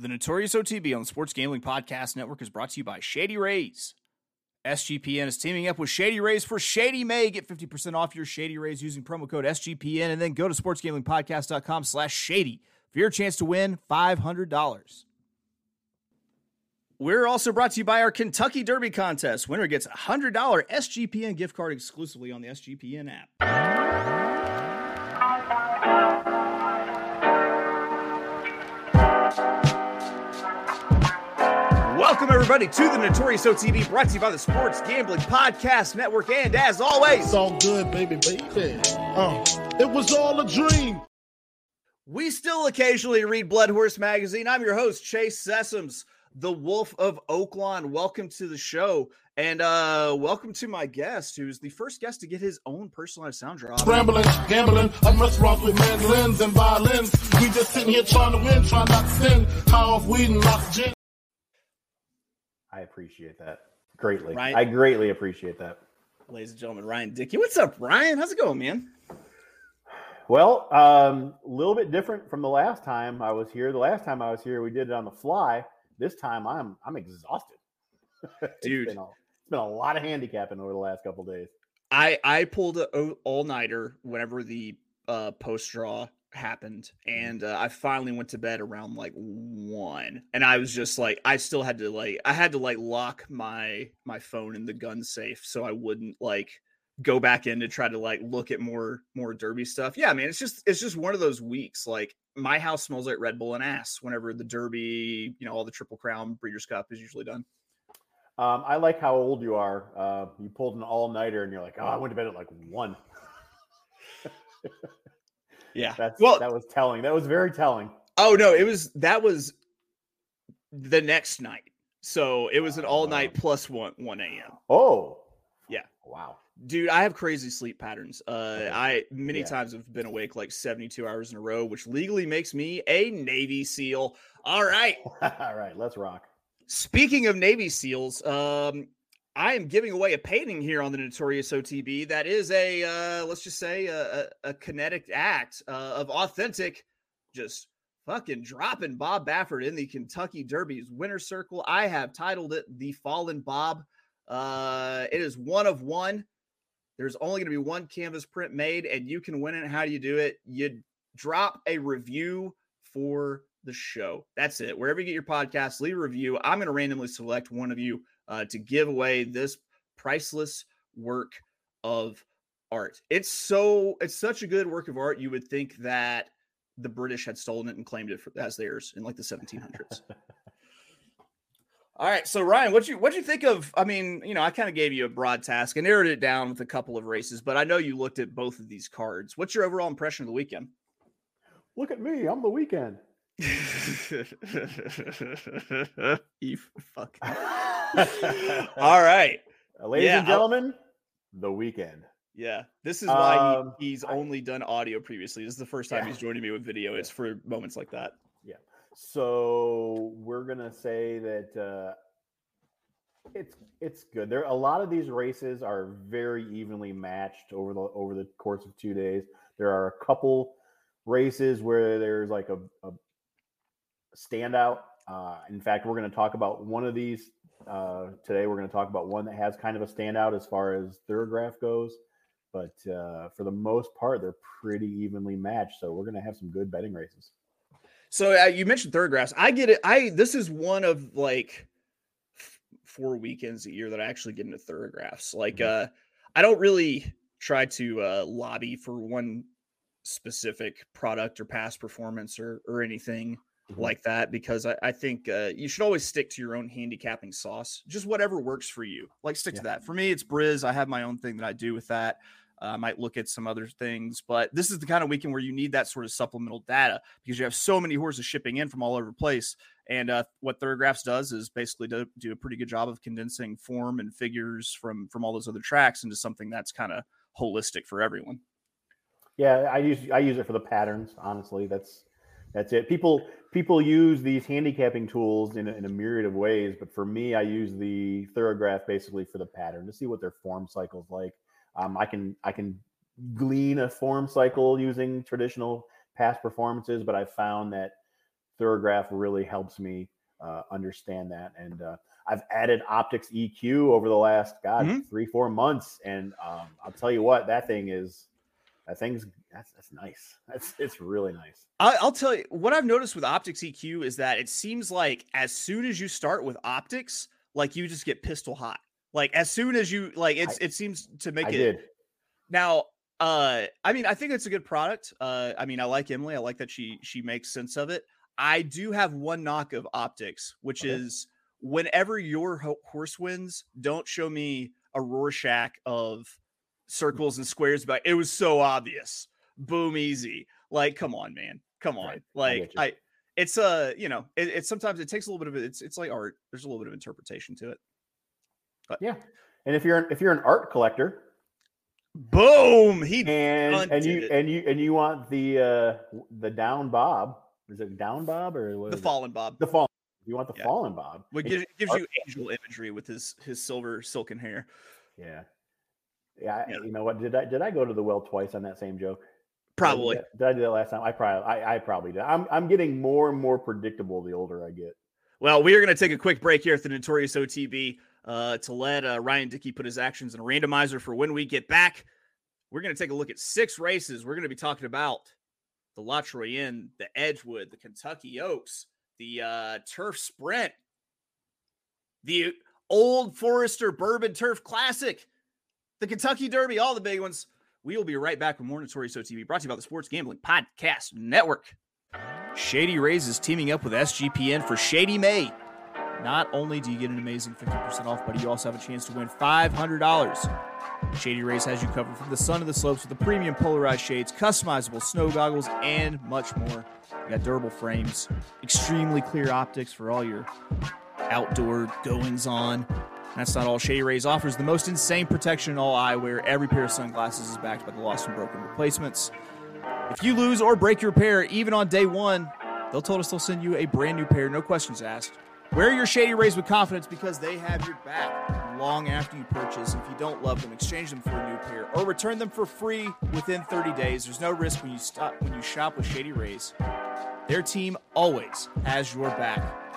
The Notorious OTB on the Sports Gambling Podcast Network is brought to you by Shady Rays. SGPN is teaming up with Shady Rays for Shady May. Get 50% off your Shady Rays using promo code SGPN and then go to sportsgamblingpodcast.com slash shady for your chance to win $500. We're also brought to you by our Kentucky Derby contest. Winner gets a $100 SGPN gift card exclusively on the SGPN app. Welcome, everybody, to the Notorious OTB, brought to you by the Sports Gambling Podcast Network. And as always, It's all good, baby, baby. Uh, it was all a dream. we still occasionally read Blood Horse Magazine. I'm your host, Chase Sessoms, the Wolf of Oaklawn. Welcome to the show. And uh welcome to my guest, who's the first guest to get his own personalized sound drop. Scrambling, gambling, at restaurants with mandolins and violins. We just sitting here trying to win, trying not to sin. High off weed and lots of gin. I appreciate that greatly. Right. I greatly appreciate that. Ladies and gentlemen, Ryan Dickey. What's up, Ryan? How's it going, man? Well, um, a little bit different from the last time I was here. The last time I was here, we did it on the fly. This time, I'm I'm exhausted, It's Dude. been a- it's been a lot of handicapping over the last couple days. I I pulled an all nighter whenever the uh, post draw happened, and uh, I finally went to bed around like one, and I was just like, I still had to like, I had to like lock my my phone in the gun safe so I wouldn't like go back in to try to like look at more more derby stuff. Yeah, man, it's just it's just one of those weeks. Like my house smells like Red Bull and ass whenever the derby, you know, all the Triple Crown Breeders' Cup is usually done. Um, I like how old you are. Uh, you pulled an all nighter, and you're like, "Oh, I went to bed at like one." Yeah. That's Well- that was telling. That was very telling. Oh no, it was that was the next night. So it was an all night plus one one a.m. Oh, Yeah. Wow. Dude, I have crazy sleep patterns. Uh, I many Yeah. times have been awake like seventy two hours in a row, which legally makes me a Navy SEAL. All right. all right, let's rock. Speaking of Navy SEALs, um, I am giving away a painting here on the Notorious OTB. That is a uh, let's just say a, a, a kinetic act uh, of authentic, just fucking dropping Bob Baffert in the Kentucky Derby's winner circle. I have titled it "The Fallen Bob." Uh, it is one of one. There's only going to be one canvas print made, and you can win it. How do you do it? You drop a review for the show. That's it. Wherever you get your podcast, leave a review. I'm going to randomly select one of you uh, to give away this priceless work of art. It's so it's such a good work of art. You would think that the British had stolen it and claimed it for, as theirs in like the 1700s. All right, so Ryan, what you what you think of? I mean, you know, I kind of gave you a broad task. I narrowed it down with a couple of races, but I know you looked at both of these cards. What's your overall impression of the weekend? Look at me. I'm the weekend. you fuck. All right. Ladies Yeah, and I'll- gentlemen, the weekend. Yeah. This is why Um, he, he's I- only done audio previously. This is the first time Yeah. he's joining me with video. It's for moments like that. Yeah. So we're gonna say that uh, it's it's good. There a lot of these races are very evenly matched over the over the course of two days. There are a couple races where there's like a, a standout. Uh, in fact, we're going to talk about one of these uh, today. We're going to talk about one that has kind of a standout as far as thorograph goes. But uh, for the most part, they're pretty evenly matched. So we're going to have some good betting races. So uh, you mentioned thorographs. I get it. I this is one of like f- four weekends a year that I actually get into thorographs. Like Mhm. uh I don't really try to uh lobby for one specific product or past performance or or anything. Like that because I, I think uh, you should always stick to your own handicapping sauce. Just whatever works for you. Like stick to that. For me, it's Bris. I have my own thing that I do with that. Uh, I might look at some other things, but this is the kind of weekend where you need that sort of supplemental data because you have so many horses shipping in from all over the place. And uh, what Thorographs does is basically do, do a pretty good job of condensing form and figures from from all those other tracks into something that's kind of holistic for everyone. Yeah, I use I use it for the patterns. Honestly, that's that's it. People people use these handicapping tools in a, in a myriad of ways, but for me, I use the Thorograph basically for the pattern to see what their form cycle's like. Um, I can I can glean a form cycle using traditional past performances, but I found that Thorograph really helps me uh, understand that. And uh, I've added Optix EQ over the last God Mhm. three four months, and um, I'll tell you what, that thing is that thing's that's that's nice. That's it's really nice. I, I'll tell you what I've noticed with Optix EQ is that it seems like as soon as you start with Optix, like you just get pistol hot. Like as soon as you like, it's it seems to make I it did. now. Uh, I mean, I think it's a good product. Uh, I mean, I like Emily. I like that she she makes sense of it. I do have one knock of Optix, which Okay. is whenever your ho- horse wins, don't show me a Rorschach of circles and squares. But it was so obvious. Boom, easy. Like, come on, man. Come on. Right. Like. I. It's a, you know, it, it's sometimes it takes a little bit of it's it's like art. There's a little bit of interpretation to it. But Yeah. And if you're an, if you're an art collector Boom. He and and you it. and you and you want the uh the down bob, is it down bob or the is it? fallen Bob. The fallen. You want the Yeah. fallen bob? What It- gives, gives you angel imagery with his his silver silken hair. Yeah. Yeah, I- Yeah. you know what? Did I did I go to the well twice on that same joke? Did I do Probably. that- Did I do that last time? I probably I, I probably did. I'm I'm getting more and more predictable the older I get. Well, we are going to take a quick break here at the Notorious OTB uh, to let uh, Ryan Dickey put his actions in a randomizer for when we get back. We're going to take a look at six races. We're going to be talking about the La Troienne, the Edgewood, the Kentucky Oaks, the uh, Turf Sprint, the Old Forester Bourbon Turf Classic, the Kentucky Derby, all the big ones. We will be right back with more Notorious OTB brought to you by the Sports Gambling Podcast Network. Shady Rays is teaming up with SGPN for Shady May. Not only do you get an amazing 50% off, but you also have a chance to win $500. Shady Rays has you covered from the sun to the slopes with the premium polarized shades, customizable snow goggles, and much more. You got durable frames, extremely clear optics for all your outdoor goings on. That's not all. Shady Rays offers the most insane protection in all eyewear. Every pair of sunglasses is backed by the lost and broken replacements. If you lose or break your pair, even on day one, they'll told us they'll send you a brand new pair, no questions asked. Wear your Shady Rays with confidence because they have your back long after you purchase. If you don't love them, exchange them for a new pair or return them for free within 30 days. There's no risk when you stop when you shop with Shady Rays. Their team always has your back.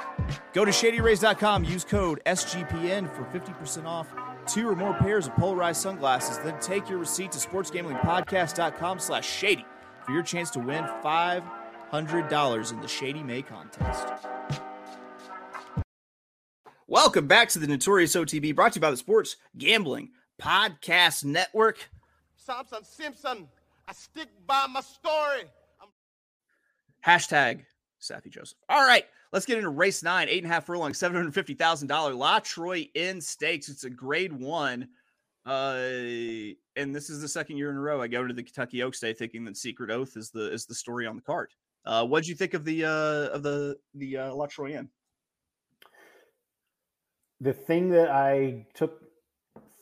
Go to shadyrays.com, use code SGPN for 50% off two or more pairs of polarized sunglasses. Then take your receipt to sportsgamblingpodcast.com slash shady for your chance to win $500 in the Shady May contest. Welcome back to the Notorious OTB, brought to you by the Sports Gambling Podcast Network. Samson Simpson, I stick by my story. I'm Hashtag Saffie Joseph. All right, let's get into race nine, eight and a half furlong, seven hundred fifty thousand dollar La Troienne stakes. It's a grade one, uh, and this is the second year in a row I go to the Kentucky Oaks Day thinking that Secret Oath is the is the story on the card. Uh, what'd you think of the uh of the the uh, La Troienne? The thing that I took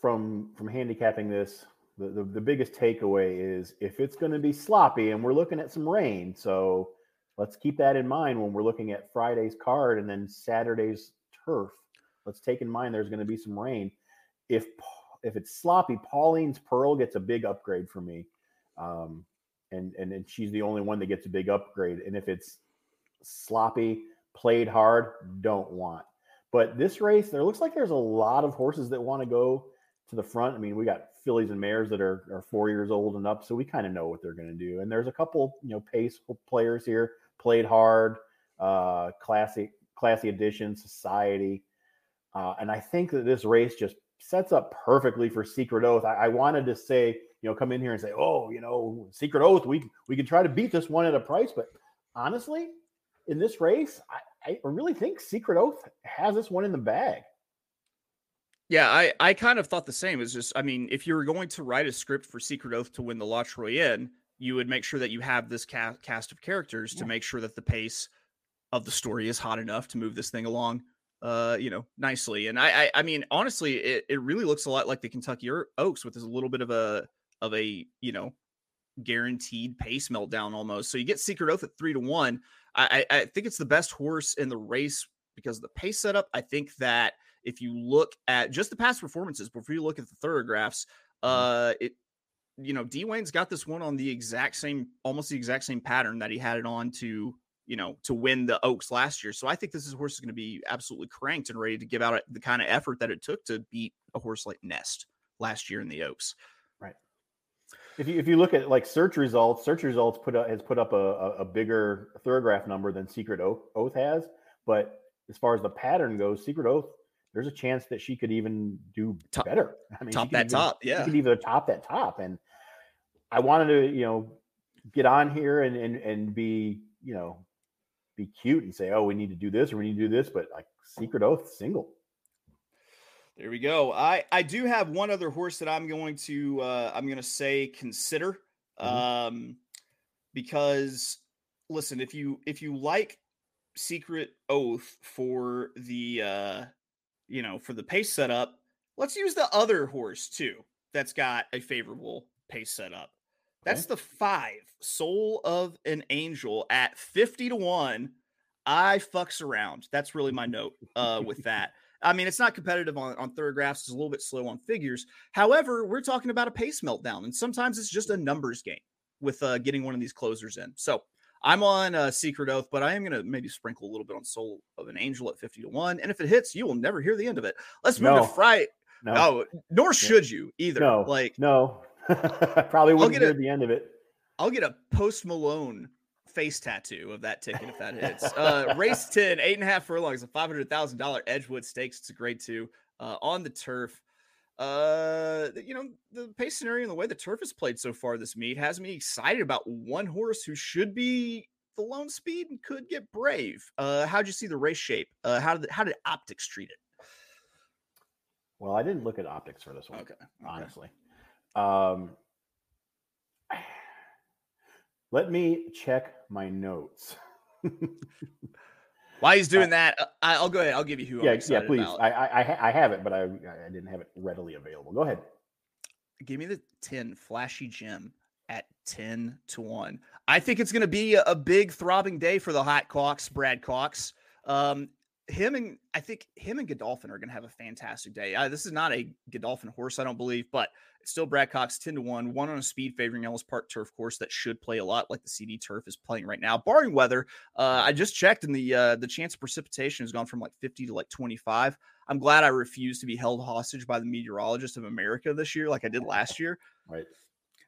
from from handicapping this, the, the, the biggest takeaway is if it's going to be sloppy, and we're looking at some rain, so let's keep that in mind when we're looking at Friday's card and then Saturday's turf. Let's take in mind there's going to be some rain. If if it's sloppy, Pauline's Pearl gets a big upgrade for me, um, and and and she's the only one that gets a big upgrade. And if it's sloppy, played hard, don't want. But this race, there looks like there's a lot of horses that want to go to the front. I mean, we got fillies and mares that are, are four years old and up, so we kind of know what they're going to do. And there's a couple, you know, pace players here, played hard, uh, classy, classy edition, society. Uh, and I think that this race just sets up perfectly for Secret Oath. I, I wanted to say, you know, come in here and say, oh, you know, Secret Oath, we we can try to beat this one at a price, but honestly, in this race, I, I really think Secret Oath has this one in the bag. Yeah, I, I kind of thought the same. It's just, I mean, if you were going to write a script for Secret Oath to win the La Troienne, you would make sure that you have this ca- cast of characters to Yeah. make sure that the pace of the story is hot enough to move this thing along, uh, you know, nicely. And I, I, I mean, honestly, it, it really looks a lot like the Kentucky Oak- Oaks with a little bit of a, of a, you know, guaranteed pace meltdown almost. So you get Secret Oath at three to one. I, I I think it's the best horse in the race because of the pace setup. I think that if you look at just the past performances before you look at the thorographs, uh, it you know D Wayne's got this one on the exact same, almost the exact same pattern that he had it on to you know, to win the Oaks last year. So I think this is horse is going to be absolutely cranked and ready to give out the kind of effort that it took to beat a horse like Nest last year in the Oaks. Right. If you if you look at like search results, search results put up, has put up a, a, a bigger thorograph number than Secret Oath, Oath has, but as far as the pattern goes, Secret Oath there's a chance that she could even do top, better. I mean, top that even, top, yeah. She could even top that top. And I wanted to, you know, get on here and and and be, you know, be cute and say, oh, we need to do this or we need to do this, but like Secret Oath single. There we go. I I do have one other horse that I'm going to uh I'm going to say consider mm-hmm. um because listen, if you if you like Secret Oath for the uh you know, for the pace setup, let's use the other horse too that's got a favorable pace setup. That's okay. the five Soul of an Angel at 50 to 1. I fucks around. That's really my note uh, with that. I mean, it's not competitive on, on Thorographs. It's a little bit slow on figures. However, we're talking about a pace meltdown, and sometimes it's just a numbers game with uh, getting one of these closers in. So I'm on a Secret Oath, but I am going to maybe sprinkle a little bit on Soul of an Angel at 50 to 1. And if it hits, you will never hear the end of it. Let's move no. to Friday. No. Oh, nor should you either. No. Like, no. Probably wouldn't hear a, the end of it. I'll get a post Malone face tattoo of that ticket if that hits. Uh, race 10, eight and a half furlongs, a $500,000 Edgewood Stakes. It's a great two uh, on the turf. Uh, you know, the pace scenario and the way the turf is played so far this meet has me excited about one horse who should be the lone speed and could get brave. Uh, how'd you see the race shape? Uh, how did how did Optix treat it? Well, I didn't look at Optix for this one. Okay, honestly. Um, let me check my notes. While he's doing uh, that, uh, I'll go ahead. I'll give you who. Yeah, yeah, please. I, I I have it, but I I didn't have it readily available. Go ahead. Give me the ten flashy gem at ten to one. I think it's going to be a, a, big throbbing day for the hot Cox, Brad Cox. Um, him and I think him and Godolphin are going to have a fantastic day. Uh, this is not a Godolphin horse, I don't believe, but it's still Brad Cox 10 to 1, one on a speed favoring Ellis Park turf course that should play a lot like the CD turf is playing right now, barring weather. Uh, I just checked and the uh, the chance of precipitation has gone from like 50 to like 25. I'm glad I refused to be held hostage by the meteorologist of America this year, like I did last year. Right.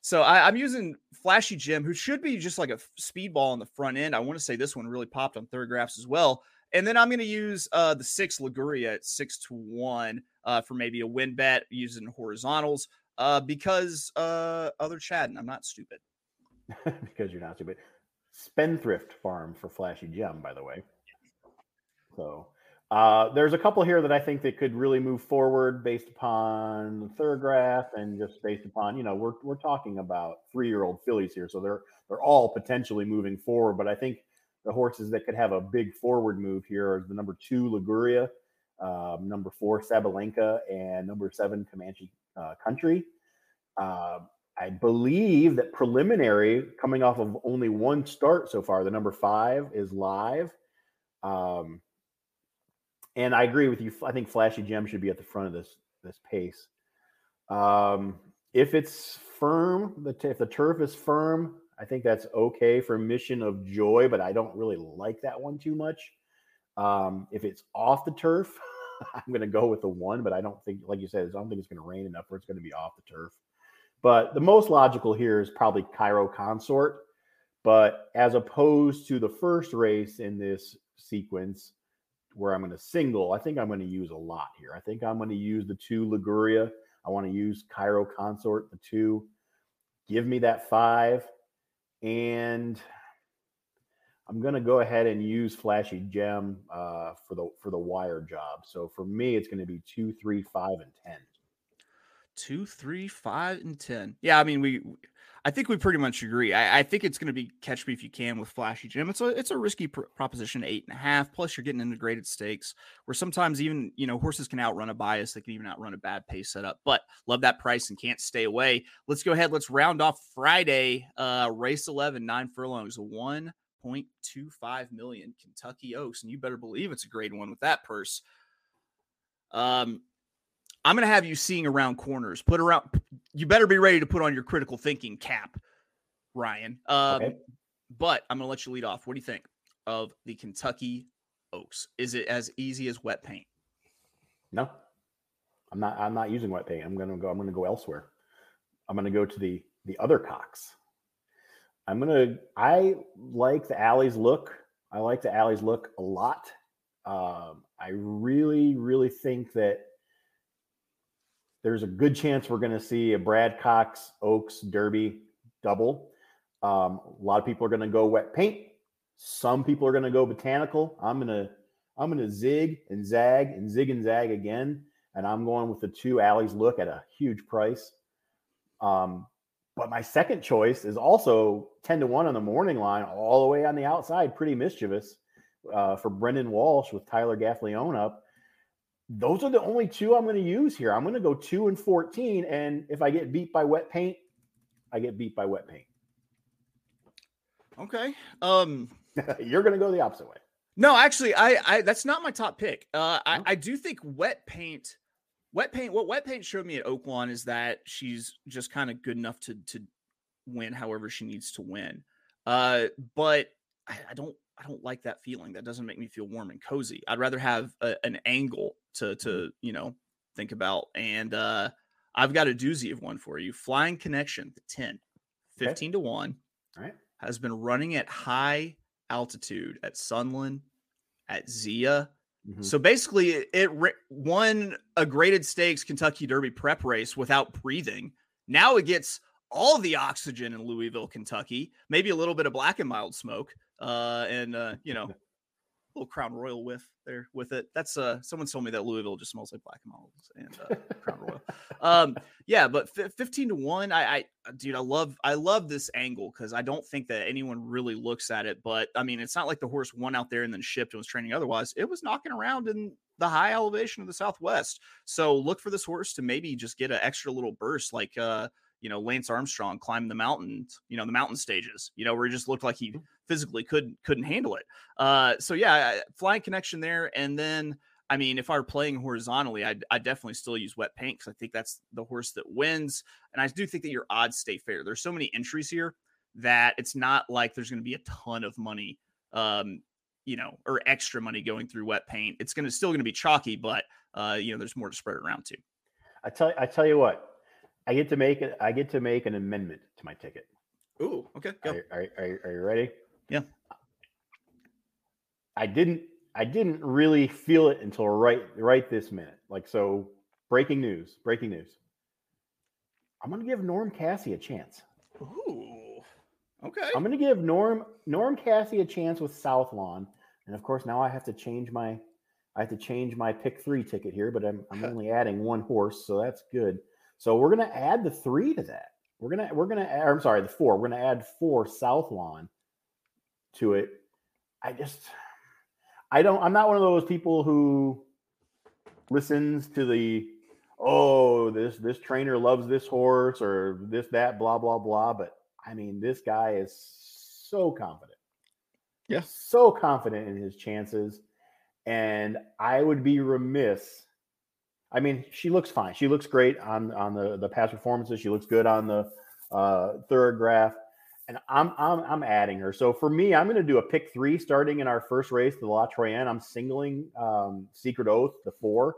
So I, am using Flashy Gem, who should be just like a speedball on the front end. I want to say this one really popped on Thorographs as well. And then I'm going to use uh, the six Liguria at six to one uh, for maybe a win bet using horizontals uh, because uh, other Chad, and I'm not stupid. because you're not stupid. Spendthrift Farm for Flashy Gem, by the way. So uh, there's a couple here that I think that could really move forward based upon Thorograph and just based upon you know we're we're talking about three year old fillies here, so they're they're all potentially moving forward. But I think the horses that could have a big forward move here are the number two Liguria, um, number four Sabalenka, and number seven Comanche uh, Country. Uh, I believe that preliminary, coming off of only one start so far, the number five is live. Um, and I agree with you. I think Flashy Gem should be at the front of this this pace. Um, if it's firm, the t- if the turf is firm, I think that's okay for Mission of Joy, but I don't really like that one too much. Um, if it's off the turf, I'm going to go with the one, but I don't think, like you said, I don't think it's going to rain enough where it's going to be off the turf. But the most logical here is probably Cairo Consort. But as opposed to the first race in this sequence, where I'm going to single, I think I'm going to use a lot here. I think I'm going to use the two Liguria. I want to use Cairo Consort, the two. Give me that five and I'm going to go ahead and use Flashy Gem uh, for the for the wire job. So for me, it's going to be two, three, five, and ten. Two, three, five, and ten. Yeah, I mean we I think we pretty much agree. I, I think it's going to be catch me if you can with Flashy Gem. It's a it's a risky pr- proposition, eight and a half. Plus, you're getting integrated stakes where sometimes even you know horses can outrun a bias. They can even outrun a bad pace setup. But love that price and can't stay away. Let's go ahead. Let's round off Friday. Uh, race eleven, nine furlongs, one point two five million Kentucky Oaks, and you better believe it's a great one with that purse. Um, I'm going to have you seeing around corners. Put around. You better be ready to put on your critical thinking cap, Ryan. Um, okay. But I'm going to let you lead off. What do you think? of the Kentucky Oaks? Is it as easy as wet paint? No, I'm not. I'm not using wet paint. I'm gonna go. I'm gonna go elsewhere. I'm gonna go to the the other Cox. I'm gonna. I like the Alley's look. I like the Alley's look a lot. Um, I really, really think that there's a good chance we're going to see a Brad Cox Oaks Derby double. Um, a lot of people are going to go wet paint. Some people are going to go botanical. I'm going to I'm going to zig and zag and zig and zag again, and I'm going with the two alleys look at a huge price. Um, but my second choice is also 10 to 1 on the morning line, all the way on the outside, pretty mischievous uh, for Brendan Walsh with Tyler Gaffalione up. Those are the only two I'm going to use here. I'm going to go 2 and 14. And if I get beat by wet paint, I get beat by wet paint. Okay. Um, You're going to go the opposite way. No, actually, I, I that's not my top pick. Uh, I, I do think wet paint, wet paint. What wet paint showed me at Oaklawn is that she's just kind of good enough to to win however she needs to win. Uh, but I, I don't I don't like that feeling. That doesn't make me feel warm and cozy. I'd rather have a, an angle to to you know think about. And uh, I've got a doozy of one for you. Flying Connection, the 10, 15 Okay. to one, All right. has been running at high altitude at Sunland, at Zia. Mhm. So basically, it, it ri- won a graded stakes Kentucky Derby prep race without breathing. Now it gets all the oxygen in Louisville, Kentucky, maybe a little bit of black and mild smoke, uh, and uh, you know, little Crown Royal with there with it. That's uh, someone told me that Louisville just smells like black milds and uh, Crown Royal. Um, yeah, but fi 15 to one, I, I, dude, I love, I love this angle because I don't think that anyone really looks at it. But I mean, it's not like the horse won out there and then shipped and was training otherwise. It was knocking around in the high elevation of the Southwest. So look for this horse to maybe just get an extra little burst, like uh, you know, Lance Armstrong climbed the mountains, you know, the mountain stages, you know, where he just looked like he physically couldn't couldn't handle it. Uh, so yeah, flying connection there, and then I mean, if I were playing horizontally, I'd, i definitely still use wet paint because I think that's the horse that wins. And I do think that your odds stay fair. There's so many entries here that it's not like there's going to be a ton of money, um, you know, or extra money going through wet paint. It's going to still going to be chalky, but uh, you know, there's more to spread around to. I tell I tell you what, I get to make it. I get to make an amendment to my ticket. Ooh, okay, go. Are, are, are, are you ready? Yeah. I didn't. I didn't really feel it until right right this minute. Like so, breaking news. Breaking news. I'm going to give Norm Casse a chance. Ooh, okay. I'm going to give Norm Norm Casse a chance with South Lawn, and of course now I have to change my I have to change my pick three ticket here, but I'm I'm only adding one horse, so that's good. So we're going to add the three to that. We're gonna we're gonna add, I'm sorry the four. We're gonna add four South Lawn to it. I just I don't I'm not one of those people who listens to the oh this this trainer loves this horse or this that blah blah blah but i mean this guy is so confident Yeah. so confident in his chances and i would be remiss i mean she looks fine she looks great on on the the past performances she looks good on the uh thorograph and I'm I'm I'm adding her. So for me, I'm going to do a pick three starting in our first race, the La Troienne. I'm singling um, Secret Oath, the four,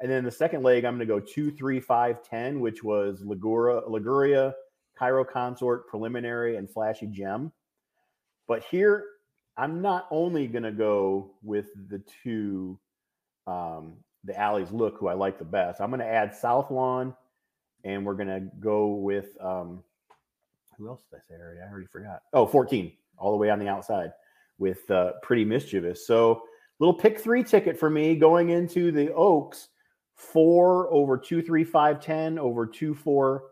and then the second leg, I'm going to go two, three, five, ten, which was Ligura, Liguria, Cairo Consort, Preliminary, and Flashy Gem. But here, I'm not only going to go with the two, um, the alleys look who I like the best. I'm going to add South Lawn, and we're going to go with um, who else did I say already? I already forgot. Oh, 14, all the way on the outside with uh, Pretty Mischievous. So little pick three ticket for me going into the Oaks, four over two, three, five, 10 over two, four,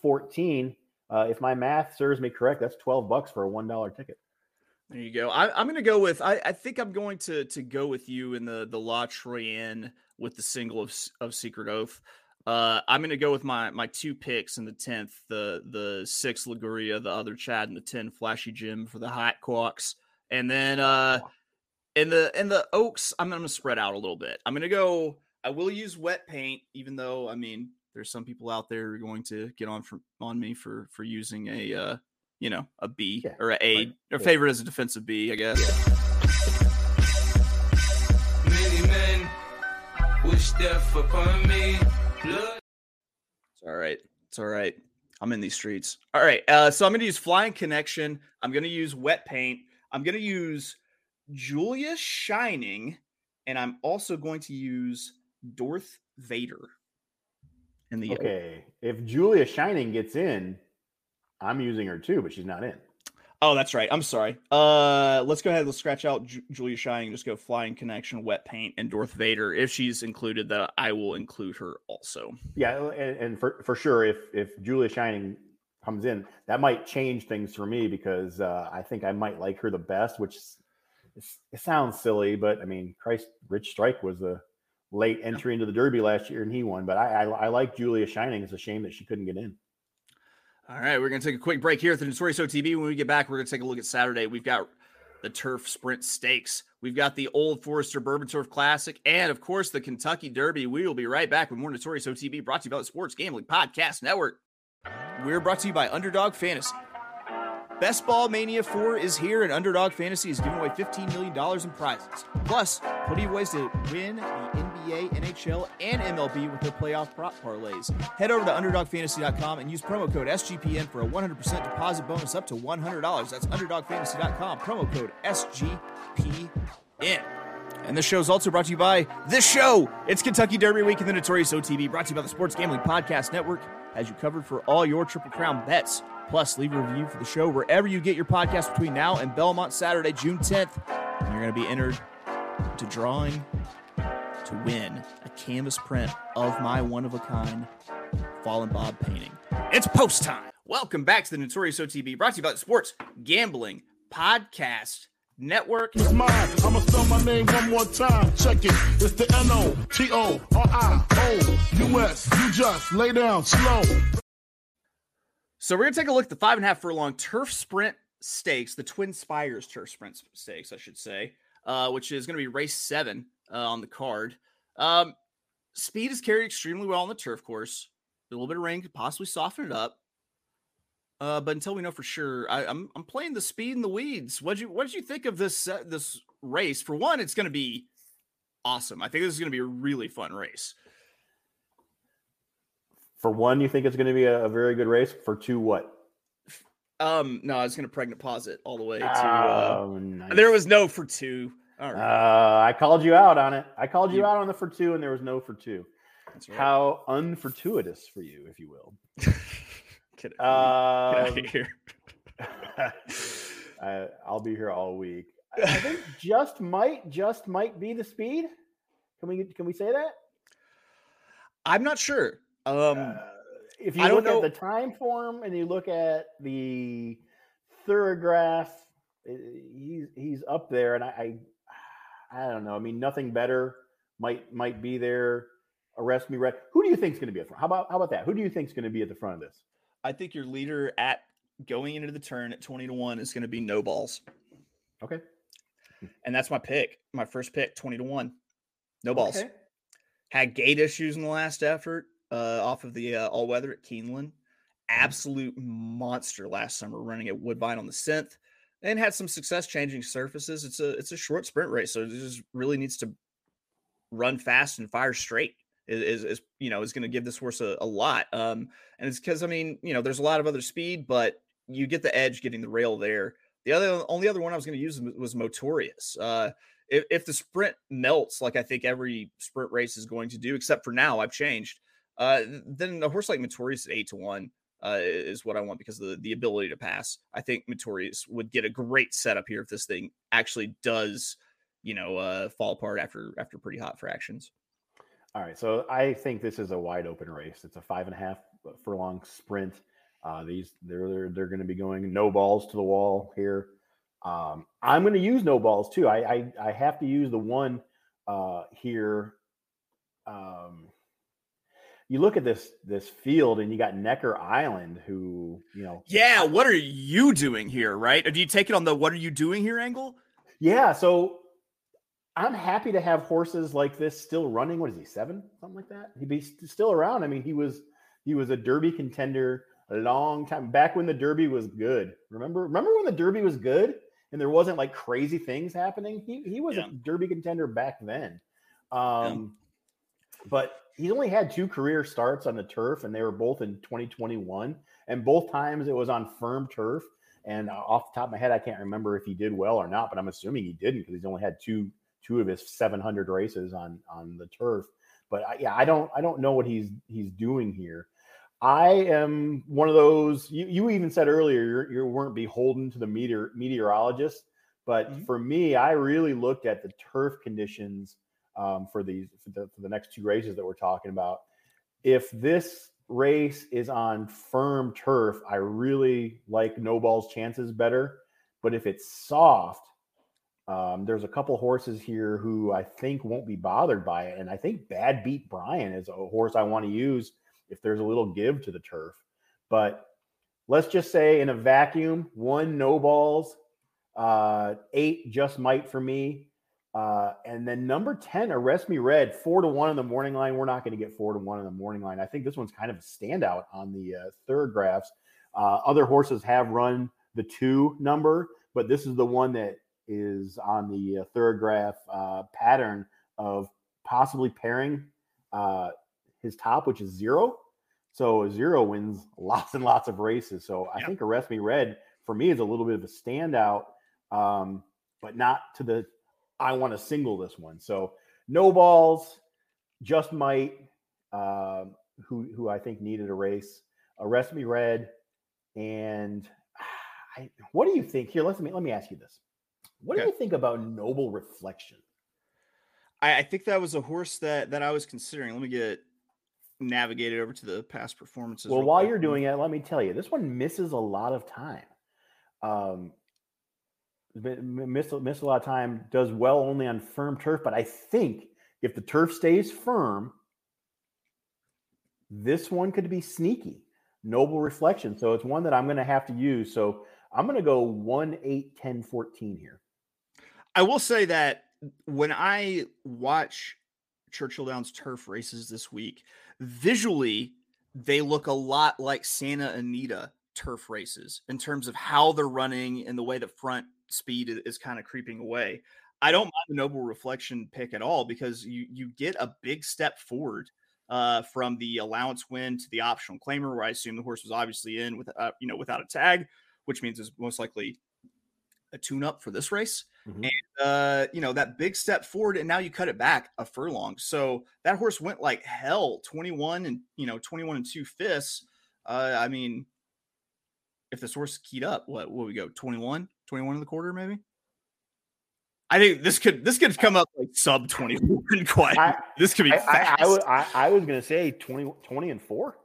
14. Uh, if my math serves me correct, that's 12 bucks for a $1 ticket. There you go. I, I'm going to go with. I, I think I'm going to to go with you in the the La Troienne with the single of of Secret Oath. Uh, I'm going to go with my my two picks in the tenth. The the six Liguria, the other Chad, and the ten Flashy Gem for the Hot Quacks. And then uh, in the in the Oaks, I'm going to spread out a little bit. I'm going to go. I will use wet paint, even though I mean there's some people out there who are going to get on for on me for for using a uh, you know a B Yeah, or a A right. or Yeah. favorite as a defensive B, I guess. Many men wish death upon me. It's all right. It's all right. I'm in these streets. All right. Uh, so I'm going to use Flying Connection. I'm going to use Wet Paint. I'm going to use Julia Shining. And I'm also going to use Dorth Vader. In the Okay. If Julia Shining gets in, I'm using her too, but she's not in. Oh, that's right. I'm sorry. Uh, let's go ahead. Let's scratch out Ju- Julia Shining. Just go Flying Connection, Wet Paint, and Dorth Vader. If she's included, that I will include her also. Yeah, and, and for for sure, if if Julia Shining comes in, that might change things for me because uh, I think I might like her the best. Which it sounds silly, but I mean, Christ, Rich Strike was a late entry into the Derby last year, and he won. But I, I I like Julia Shining. It's a shame that she couldn't get in. All right, we're going to take a quick break here at the Notorious OTB. When we get back, we're going to take a look at Saturday. We've got the Turf Sprint Stakes. We've got the Old Forester Bourbon Turf Classic, and of course, the Kentucky Derby. We will be right back with more Notorious OTB brought to you by the Sports Gambling Podcast Network. We're brought to you by Underdog Fantasy. Best Ball Mania 4 is here, and Underdog Fantasy is giving away $15 million in prizes. Plus, plenty of ways to win the NBA, NHL, and MLB with their playoff prop parlays. Head over to UnderdogFantasy.com and use promo code SGPN for a 100% deposit bonus up to $100. That's UnderdogFantasy.com, promo code SGPN. And this show is also brought to you by this show. It's Kentucky Derby Week in the Notorious OTB, brought to you by the Sports Gambling Podcast Network, as you covered for all your Triple Crown bets. Plus, leave a review for the show wherever you get your podcast between now and Belmont Saturday, June 10th. And you're going to be entered to drawing to win a canvas print of my one of a kind Fallen Bob painting. It's post time. Welcome back to the Notorious OTB, brought to you by the Sports Gambling Podcast Network. It's mine. I'ma spell my name one more time. Check it. It's the N O T O R I O U S. You just lay down slow. So we're gonna take a look at the five and a half furlong turf sprint stakes, the Twin Spires turf sprint stakes, I should say, uh, which is gonna be race seven uh, on the card. Um, speed is carried extremely well on the turf course. A little bit of rain could possibly soften it up. Uh, but until we know for sure, I, I'm I'm playing the speed in the weeds. What you what did you think of this uh, this race? For one, it's going to be awesome. I think this is going to be a really fun race. For one, you think it's going to be a, a very good race. For two, what? Um, no, I was going to pregnant pause it all the way to. Uh, Oh, nice. there was no for two. All right, Uh, I called you out on it. I called you out on the for two, and there was no for two. that's right. How unfortuitous for you, if you will. Get, it- get Um, here. I, I'll be here all week. I think just might, just might be the speed. Can we can we say that? I'm not sure. Um, Uh, if you I look at the time form and you look at the thorograph, i- he's he's up there, and I, I don't know. I mean, nothing better might might be there. Arrest me, red. Who do you think is going to be at the front? How about how about that? Who do you think is going to be at the front of this? I think your leader at going into the turn at 20 to 1 is going to be Nobals. Okay, And that's my pick. My first pick, 20 to 1. Nobals. Okay. Had gate issues in the last effort uh, off of the uh, all weather at Keeneland. Absolute monster last summer running at Woodbine on the synth and had some success changing surfaces. It's a it's a short sprint race, so it just really needs to run fast and fire straight. Is, is, you know is going to give this horse a, a lot. Um, and it's because I mean you know there's a lot of other speed, but you get the edge getting the rail there. The other only other one I was going to use was Motorius. Uh, if, if the sprint melts like I think every sprint race is going to do, except for now I've changed. Uh, then a horse like Motorius at eight to one uh, is what I want because of the, the ability to pass. I think Motorius would get a great setup here if this thing actually does, you know, uh, fall apart after after pretty hot fractions. All right, so I think this is a wide open race. It's a five and a half furlong sprint. Uh, these they're they're, they're going to be going no balls to the wall here. Um, I'm going to use Nobals too. I, I I have to use the one uh, here. Um, you look at this this field, and you got Necker Island, who you know, Yeah, what are you doing here, right? Do you take it on the "what are you doing here" angle? yeah. So I'm happy to have horses like this still running. What is he, seven, something like that? He'd be st- still around. I mean, he was he was a Derby contender a long time back when the Derby was good. Remember, remember when the Derby was good and there wasn't like crazy things happening, he he was Yeah. a Derby contender back then. Um, but he's only had two career starts on the turf, and they were both in 2021, and both times it was on firm turf. And uh, off the top of my head, I can't remember if he did well or not, but I'm assuming he didn't because he's only had two two of his 700 races on on the turf. But I, yeah, I don't I don't know what he's he's doing here. I am one of those. You, you even said earlier you're, you weren't beholden to the meteor meteorologist, but Mhm. for me, I really looked at the turf conditions um, for these for the, for the next two races that we're talking about. If this race is on firm turf, I really like Nobals' chances better. But if it's soft, um, there's a couple horses here who I think won't be bothered by it, and I think Bad Beat Brian is a horse I want to use if there's a little give to the turf. But let's just say in a vacuum, one Nobals, uh, eight just might for me. Uh, and then number 10, Arrest Me Red, four to one in the morning line. We're not going to get four to one in the morning line. I think this one's kind of a standout on the uh, thorographs. Uh, other horses have run the two number, but this is the one that is on the uh, thorograph uh, pattern of possibly pairing uh, his top, which is zero. So zero wins lots and lots of races. So I Yeah. think Arrest Me Red for me is a little bit of a standout, um, but not to the I want to single this one. So Nobals, just might, um, who who I think needed a race. Arrest Me Red, and I, what do you think here? Let me let me ask you this. What Okay. do you think about Noble Reflection? I, I think that was a horse that that I was considering. Let me get navigated over to the past performances. Well, while quick. you're doing it, let me tell you, this one misses a lot of time. Um, mi- mi- miss miss a lot of time. Does well only on firm turf, but I think if the turf stays firm, this one could be sneaky. Noble reflection. So it's one that I'm going to have to use. So I'm going to go 1, 8, 10, 14 here. I will say that when I watch Churchill Downs turf races this week, visually they look a lot like Santa Anita turf races in terms of how they're running and the way the front speed is kind of creeping away. I don't mind the noble reflection pick at all because you you get a big step forward uh, from the allowance win to the optional claimer, where I assume the horse was obviously in with uh, you know without a tag, which means it's most likely a tune up for this race Mhm. uh, you know, that big step forward, and now you cut it back a furlong. So that horse went like hell, 21 and you know, 21 and two fifths. Uh, I mean, if this horse keyed up, what will we go? 21, 21 in the quarter, maybe? I think this could this could come up like sub 21 quite. I, this could be I, fast. I, I, wa- I, I was going to say 20, 20 and 4.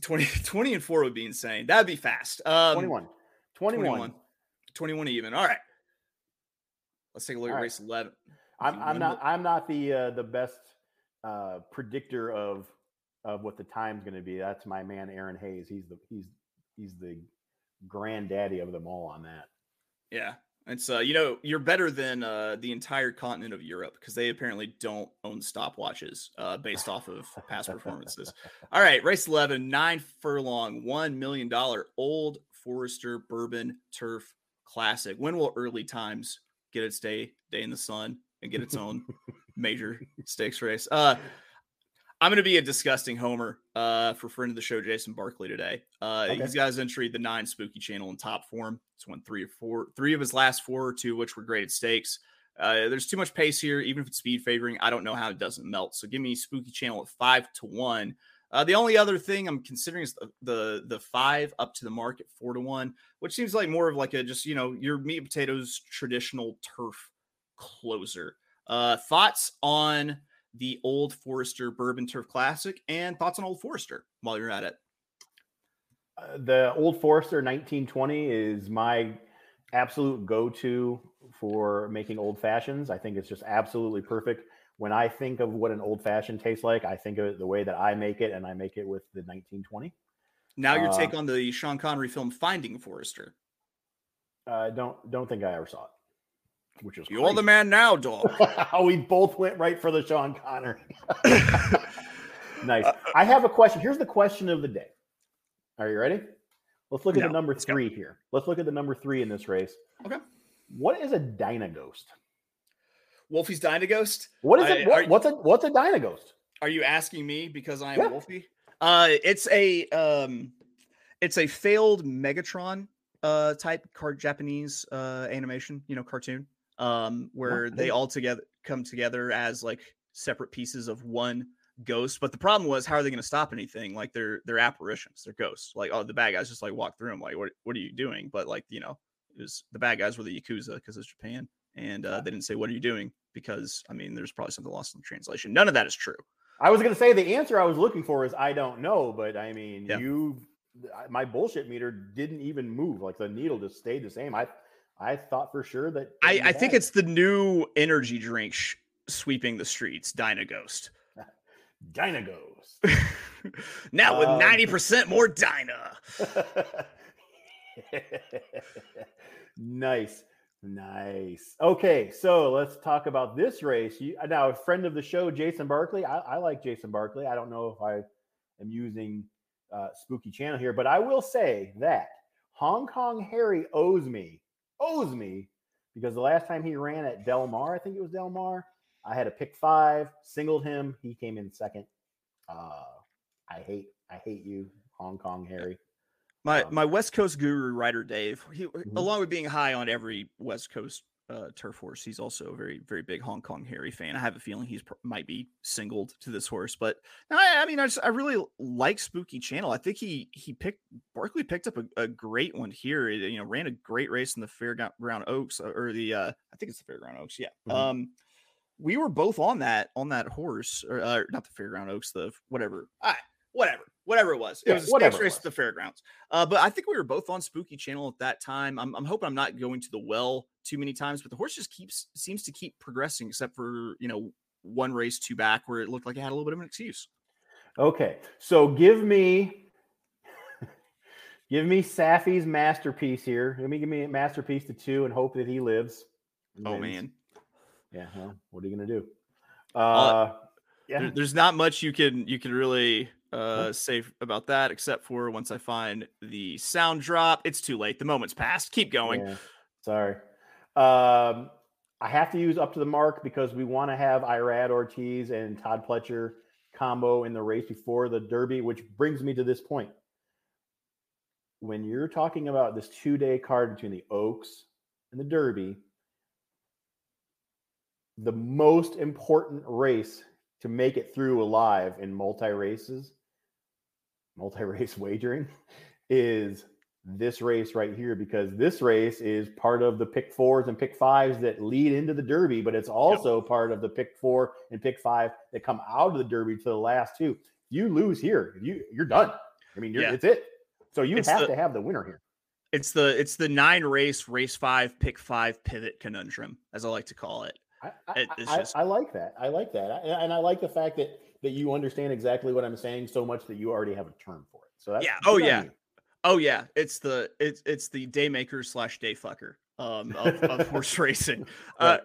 20, 20 and 4 would be insane. That'd be fast. Um 21. 21. 21. 21 even. All right. Let's take a look All at right. race 11. I'm, I'm not look- I'm not the uh, the best uh, predictor of of what the time's going to be. That's my man Aaron Hayes. He's the he's he's the granddaddy of them all on that. Yeah. It's uh, you know, you're better than uh the entire continent of Europe because they apparently don't own stopwatches uh based off of past performances. All right, race 11, nine furlong, one million dollar old Forester Bourbon Turf Classic. When will early times get its day day in the sun and get its own major stakes race? Uh I'm gonna be a disgusting homer uh, for friend of the show Jason Barkley today. Uh, Okay. He's got his entry the nine spooky channel in top form. It's won three or four, three of his last four, or two which were graded stakes. Uh, there's too much pace here, even if it's speed favoring. I don't know how it doesn't melt. So give me spooky channel at five to one. Uh, the only other thing I'm considering is the, the the five up to the market four to one, which seems like more of like a just you know your meat and potatoes traditional turf closer. Uh, thoughts on the Old Forester Bourbon Turf Classic and thoughts on Old Forester while you're at it. Uh, the Old Forester 1920 is my absolute go-to for making old fashions. I think it's just absolutely perfect. When I think of what an old fashioned tastes like, I think of it the way that I make it, and I make it with the 1920. Now your Uh, take on the Sean Connery film Finding Forrester. Uh, don't don't think I ever saw it, which was You're the man now, dog. we both went right for the Sean Connery. nice. Uh, I have a question. Here's the question of the day. Are you ready? Let's look at No, the number let's go. three here. Let's look at the number three in this race. Okay. What is a Dynaghost? Wolfie's Dynaghost. What is I- it? What, what's a what's a Dynaghost? Are you asking me because I am Yeah. Wolfie? Uh, it's a um, it's a failed Megatron uh type card Japanese uh animation, you know, cartoon. Um, where they all together come together as like separate pieces of one ghost. But the problem was, how are they going to stop anything? Like they're they're apparitions, they're ghosts. Like oh, the bad guys just like walk through them. Like what what are you doing? But like you know, it was the bad guys were the yakuza because it's Japan, and uh, they didn't say what are you doing because I mean, there's probably something lost in the translation. None of that is true. I was going to say the answer I was looking for is I don't know, but I mean, Yeah. you, my bullshit meter didn't even move. Like the needle just stayed the same. I, I thought for sure that. I, I think it's the new energy drink sh- sweeping the streets, Dyna-Ghost. Dyna-Ghost. now with Um, ninety percent more Dyna. nice, nice. Okay, so let's talk about this race. You, now, a friend of the show, Jason Barkley. I, I like Jason Barkley. I don't know if I am using uh, Spooky Channel here, but I will say that Hong Kong Harry owes me, owes me, because the last time he ran at Del Mar, I think it was Del Mar, I had a pick five, singled him. He came in second. Uh, I hate, I hate you, Hong Kong Harry. My Um, my West Coast guru writer Dave, he Mhm. along with being high on every West Coast uh, turf horse, he's also a very very big Hong Kong Harry fan. I have a feeling he's might be singled to this horse, but I, I mean I just I really like Spooky Channel. I think he he picked Barkley picked up a, a great one here. It, you know, ran a great race in the Fairground Oaks uh, or the uh, I think it's the Fairground Oaks. Yeah. Mhm. Um, we were both on that on that horse or uh, not the Fairground Oaks, the whatever. Whatever, whatever it was. It Yeah, was a whatever race at the fairgrounds. Uh, but I think we were both on Spooky Channel at that time. I'm, I'm hoping I'm not going to the well too many times, but the horse just keeps seems to keep progressing, except for you know one race two back where it looked like it had a little bit of an excuse. Okay, so give me, give me Saffie's masterpiece here. Let me give me a masterpiece to two and hope that he lives. Oh wins. man, Yeah. Well, what are you gonna do? Uh, Uh, yeah. There- there's not much you can you can really uh say about that, except for once I find the sound drop, it's too late. The moment's passed. Keep going. Yeah, sorry. Um, I have to use up to the mark because we want to have Irad Ortiz and Todd Pletcher combo in the race before the Derby, which brings me to this point. When you're talking about this two day card between the Oaks and the Derby, the most important race to make it through alive in multi races, multi race wagering, is this race right here because this race is part of the pick fours and pick fives that lead into the derby, but it's also part of the pick four and pick five that come out of the derby to the last two. You lose here, you you're done. I mean, you're, Yeah. it's it. So you It's have the- to have the winner here. It's the it's the nine race race five pick five pivot conundrum, as I like to call it. I, I, it's I- just- I like that. I like that, and I like the fact that that you understand exactly what I'm saying so much that you already have a term for it. So that's Yeah. Oh, yeah. you. Oh yeah, it's the it's it's the daymaker slash day fucker um of, of horse racing. Uh, Right.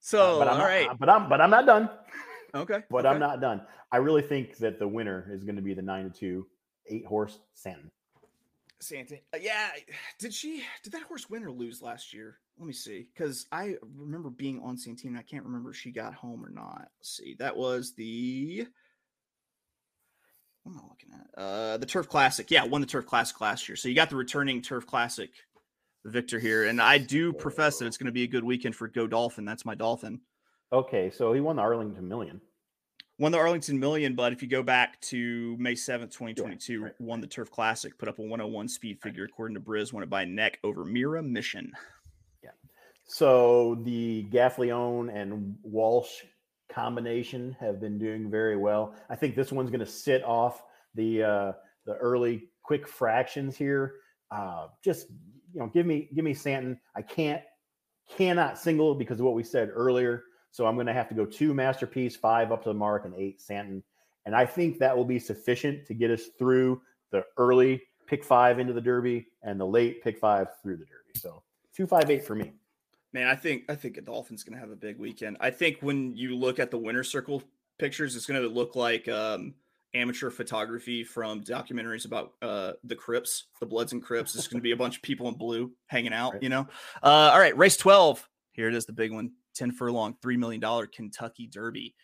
so but I'm all not, right, but I'm but I'm not done. okay, But okay. I'm not done. I really think that the winner is going to be the nine to two, eight horse Santin. Santa. Uh, yeah, did she? Did that horse win or lose last year? Let me see, because I remember being on Santine. I can't remember if she got home or not. Let's see, that was the. What am I looking at? Uh, the Turf Classic. Yeah, won the Turf Classic last year. So you got the returning Turf Classic victor here, and I do profess that it's going to be a good weekend for Godolphin. That's my Dolphin. Okay, so he won the Arlington Million. Won the Arlington Million, but if you go back to May 7th, 2022, right, won the Turf Classic, put up a 101 speed figure according to Bris, won it by neck over Mira Mission. Yeah. So the Gaffalione and Walsh combination have been doing very well. I think this one's going to sit off the uh, the early quick fractions here. Uh, just you know, give me give me Santin. I can't cannot single because of what we said earlier. So I'm going to have to go two masterpiece, five up to the mark, and eight Santin. And I think that will be sufficient to get us through the early pick five into the Derby and the late pick five through the Derby. So two five eight for me. Man, I think I think a Dolphin's going to have a big weekend. I think when you look at the winner circle pictures, it's going to look like um, amateur photography from documentaries about uh, the Crips, the Bloods and Crips. It's going to be a bunch of people in blue hanging out, Right. you know. Uh, all right, race 12. Here it is, the big one 10 furlong, $3 million Kentucky Derby.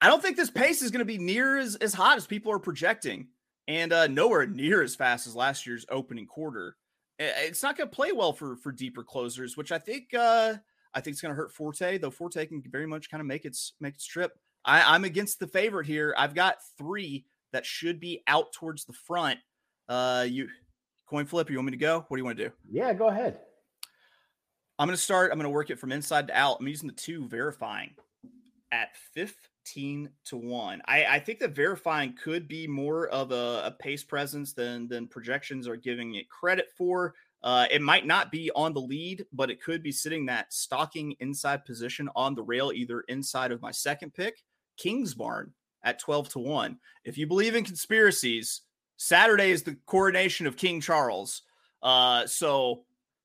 I don't think this pace is going to be near as, as hot as people are projecting, and uh, nowhere near as fast as last year's opening quarter. It's not going to play well for for deeper closers, which I think uh, I think it's going to hurt Forte. Though Forte can very much kind of make its make its trip. I, I'm against the favorite here. I've got three that should be out towards the front. Uh, you coin flip. You want me to go? What do you want to do? Yeah, go ahead. I'm going to start. I'm going to work it from inside to out. I'm using the two verifying at 15 to 1. I, I think that verifying could be more of a, a pace presence than than projections are giving it credit for. Uh, it might not be on the lead, but it could be sitting that stalking inside position on the rail, either inside of my second pick, Kingsbarn at 12 to 1. If you believe in conspiracies, Saturday is the coronation of King Charles. Uh, so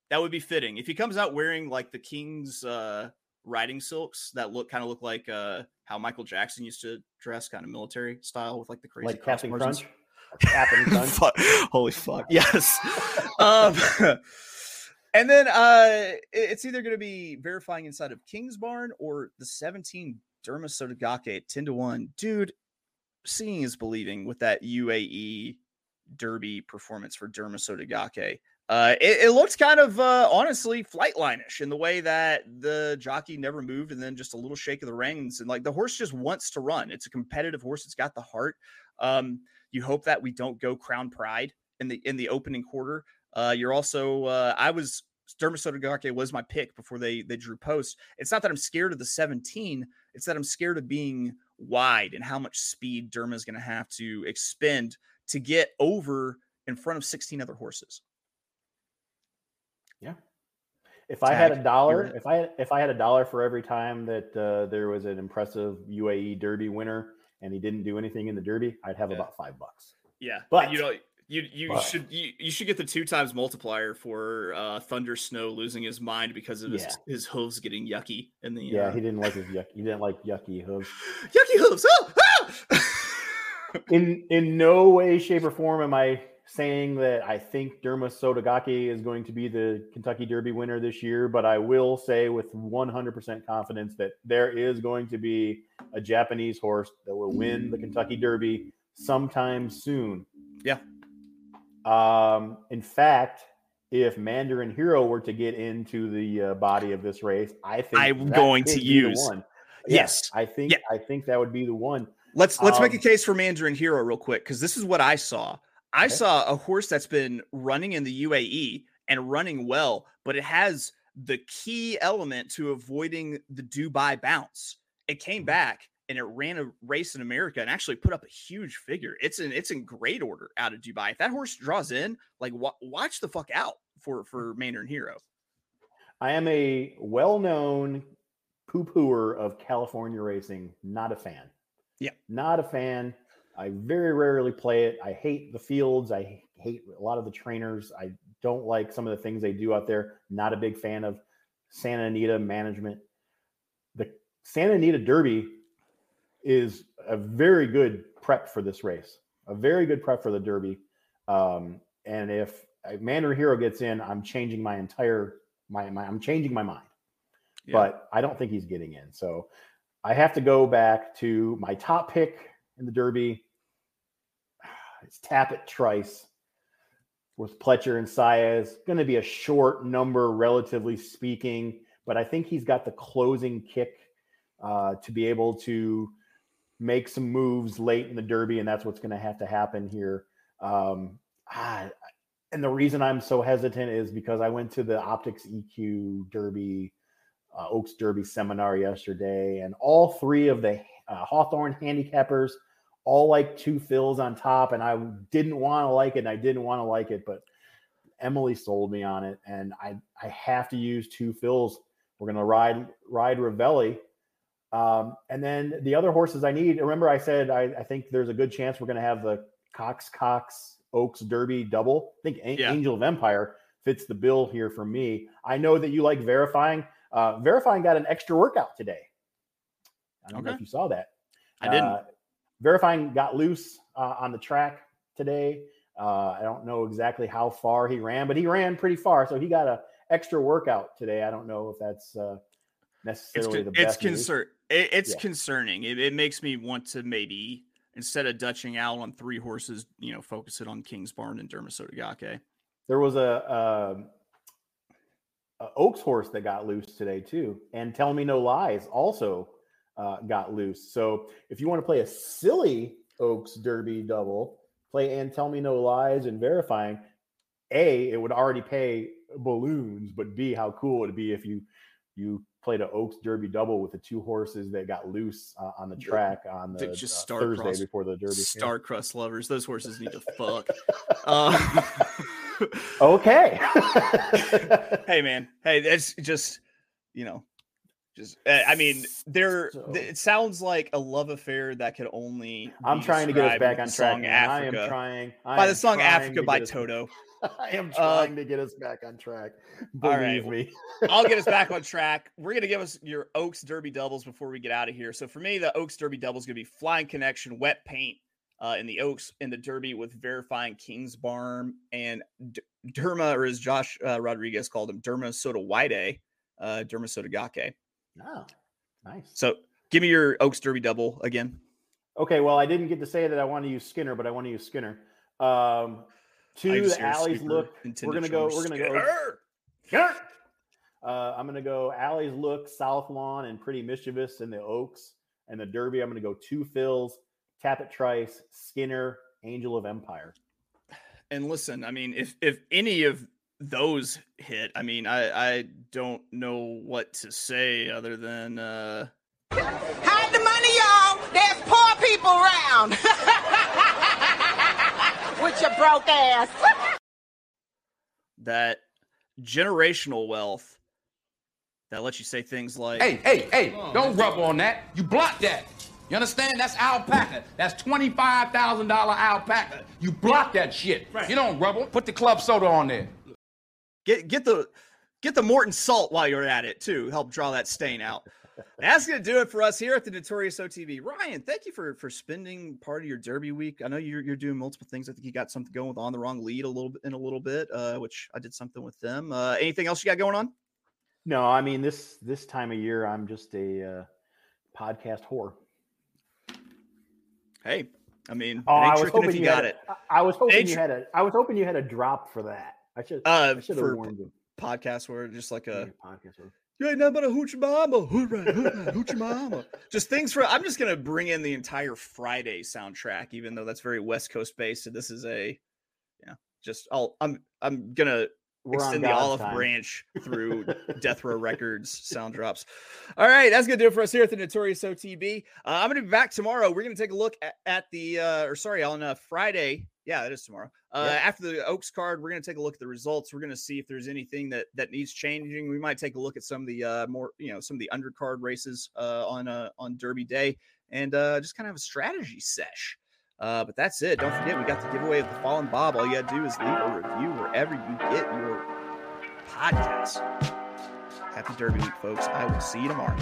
that would be fitting. If he comes out wearing like the King's uh, riding silks that look kind of look like uh, how Michael Jackson used to dress, kind of military style with like the crazy Like Captain Crunch. Captain Crunch. Holy fuck. Yes. um, and then uh, it's either going to be verifying inside of Kingsbarn or the 17 Derma Sotogake at 10 to 1. Dude, seeing is believing with that UAE Derby performance for Derma Sotogake. Uh, it, it looked kind of uh, honestly flightline-ish in the way that the jockey never moved and then just a little shake of the reins and like the horse just wants to run. It's a competitive horse. It's got the heart. Um, you hope that we don't go crown pride in the in the opening quarter. Uh, you're also uh, I was Derma Sotogake was my pick before they they drew post. It's not that I'm scared of the 17. It's that I'm scared of being wide and how much speed Derma is going to have to expend to get over in front of 16 other horses. If I had a dollar, if I had, if I had a dollar for every time that uh, there was an impressive UAE Derby winner and he didn't do anything in the Derby, I'd have Yeah. about five bucks. Yeah, But- you know you you but- should you, you should get the two times multiplier for uh, Thunder Snow losing his mind because of his, Yeah. his hooves getting yucky in the Yeah, uh, he didn't like his yuck. He didn't like yucky hooves. yucky hooves. Oh, ah! In in no way, shape, or form am I saying that I think Derma Sotogake is going to be the Kentucky Derby winner this year, but I will say with 100% confidence that there is going to be a Japanese horse that will win the Kentucky Derby sometime soon. Yeah. Um, in fact, if Mandarin Hero were to get into the uh, body of this race, I think I'm that going to use- one. Yes. I think Yeah. I think that would be the one. Let's let's make a Um, case for Mandarin Hero real quick because this is what I saw. I Okay. saw a horse that's been running in the UAE and running well, but it has the key element to avoiding the Dubai bounce. It came Mhm. back and it ran a race in America and actually put up a huge figure. It's in it's in great order out of Dubai. If that horse draws in, like wa- watch the fuck out for for Mandarin Hero. I am a well-known poo-pooer of California racing. Not a fan. Yeah. not a fan. I very rarely play it. I hate the fields. I hate a lot of the trainers. I don't like some of the things they do out there. Not a big fan of Santa Anita management. The Santa Anita Derby is a very good prep for this race. A very good prep for the Derby. Um, and if Mandarin Hero gets in, I'm changing my entire my, my I'm changing my mind. Yeah. But I don't think he's getting in. So I have to go back to my top pick in the Derby. It's Tapit Trice with Pletcher and Saez. Going to be a short number, relatively speaking, but I think he's got the closing kick uh, to be able to make some moves late in the Derby, and that's what's going to have to happen here. Um, ah, and the reason I'm so hesitant is because I went to the Optix EQ Derby, uh, Oaks Derby seminar yesterday, and all three of the uh, Hawthorne handicappers all like Two Phil's on top, and I didn't want to like it, and I didn't want to like it, but Emily sold me on it, and I I have to use Two Phil's. We're gonna ride ride Ravelli. Um, and then the other horses I need. Remember, I said I, I think there's a good chance we're going to have the Cox Cox Oaks Derby double. I think A- Yeah. Angel of Empire fits the bill here for me. I know that you like verifying. Uh, verifying got an extra workout today. I don't know if you saw that. I didn't. Uh, Verifying got loose uh, on the track today. Uh, I don't know exactly how far he ran, but he ran pretty far, so he got a extra workout today. I don't know if that's uh, It's necessarily con- the best. It's concern. It, it's Yeah. concerning. It, it makes me want to maybe instead of dutching out on three horses, you know, focus it on Kingsbarn and Derma Sotogake. There was a, um a Oaks horse that got loose today too, and Tell Me No Lies also uh, got loose. So if you want to play a silly Oaks Derby double, play and Tell Me No Lies and verifying. A, it would already pay balloons, but B, how cool it would it be if you you played an Oaks Derby double with the two horses that got loose uh, on the track on the just uh, star-crossed- Thursday before the Derby. Star crust lovers, those horses need to fuck. Uh, Okay. hey man, hey, that's just you know, just uh, I mean, there. So- it sounds like a love affair that could only. I'm trying to get us back on track. I am trying. I by the song Africa to by us- Toto. I am Uh, trying to get us back on track. Believe well, me. I'll get us back on track. We're gonna give us your Oaks Derby doubles before we get out of here. So for me, the Oaks Derby double is gonna be Flying Connection, Wet Paint uh, in the Oaks in the Derby with verifying Kingsbarn and D- Derma, or as Josh uh, Rodriguez called him, Derma Soda White, uh, Derma Soda Gake. Oh, nice. So give me your Oaks Derby double again. Okay, well, I didn't get to say that I want to use Skinner, but I want to use Skinner. Um, to the alleys look. We're gonna go. We're gonna go. Skinner! Skinner! Uh, I'm gonna go alleys look, South Lawn, and Pretty Mischievous in the Oaks, and the Derby. I'm gonna go Two Phil's, Tapit Trice, Skinner, Angel of Empire. And listen, I mean, if if any of those hit, I mean, I I don't know what to say other than uh Hide the money, y'all. There's poor people around. With your broke ass. that generational wealth that lets you say things like Hey, hey, hey, don't rub on that. You block that. You understand? That's alpaca. That's $25,000 alpaca. You block that shit. Right. You don't rub on. Put the club soda on there. Get get the get the Morton salt while you're at it too. Help draw that stain out. That's gonna do it for us here at the Notorious OTB. Ryan, thank you for for spending part of your Derby week. I know you're you're doing multiple things. I think you got something going with on the wrong lead a little bit in a little bit, uh, which I did something with them. Uh, anything else you got going on? No, I mean this this time of year, I'm just a uh, podcast whore. Hey, I mean, Oh, I was hoping you, you got had it. A, I I was hoping Ain't you had a. I was hoping you had a drop for that. I should. Uh, I should have warned you. podcast where just like a Yeah, podcast whore. You ain't nothing but a hoochie mama. Hoochie mama. Just things for. I'm just gonna bring in the entire Friday soundtrack, even though that's very West Coast based. And this is a, yeah. Just I'll. I'm. I'm gonna extend the olive time. branch through Death Row Records sound drops. All right, that's gonna do it for us here at the Notorious OTB. Uh, I'm gonna be back tomorrow. We're gonna take a look at, at the, uh, or sorry, on uh, Friday. Yeah, it is tomorrow. Uh, Yeah. After the Oaks card, we're gonna take a look at the results. We're gonna see if there's anything that that needs changing. We might take a look at some of the uh, more, you know, some of the undercard races uh, on uh, on Derby Day, and uh, just kind of have a strategy sesh. Uh, but that's it. Don't forget, we got the giveaway of the Fallen Bob. All you got to do is leave a review wherever you get your podcasts. Happy Derby week, folks. I will see you tomorrow.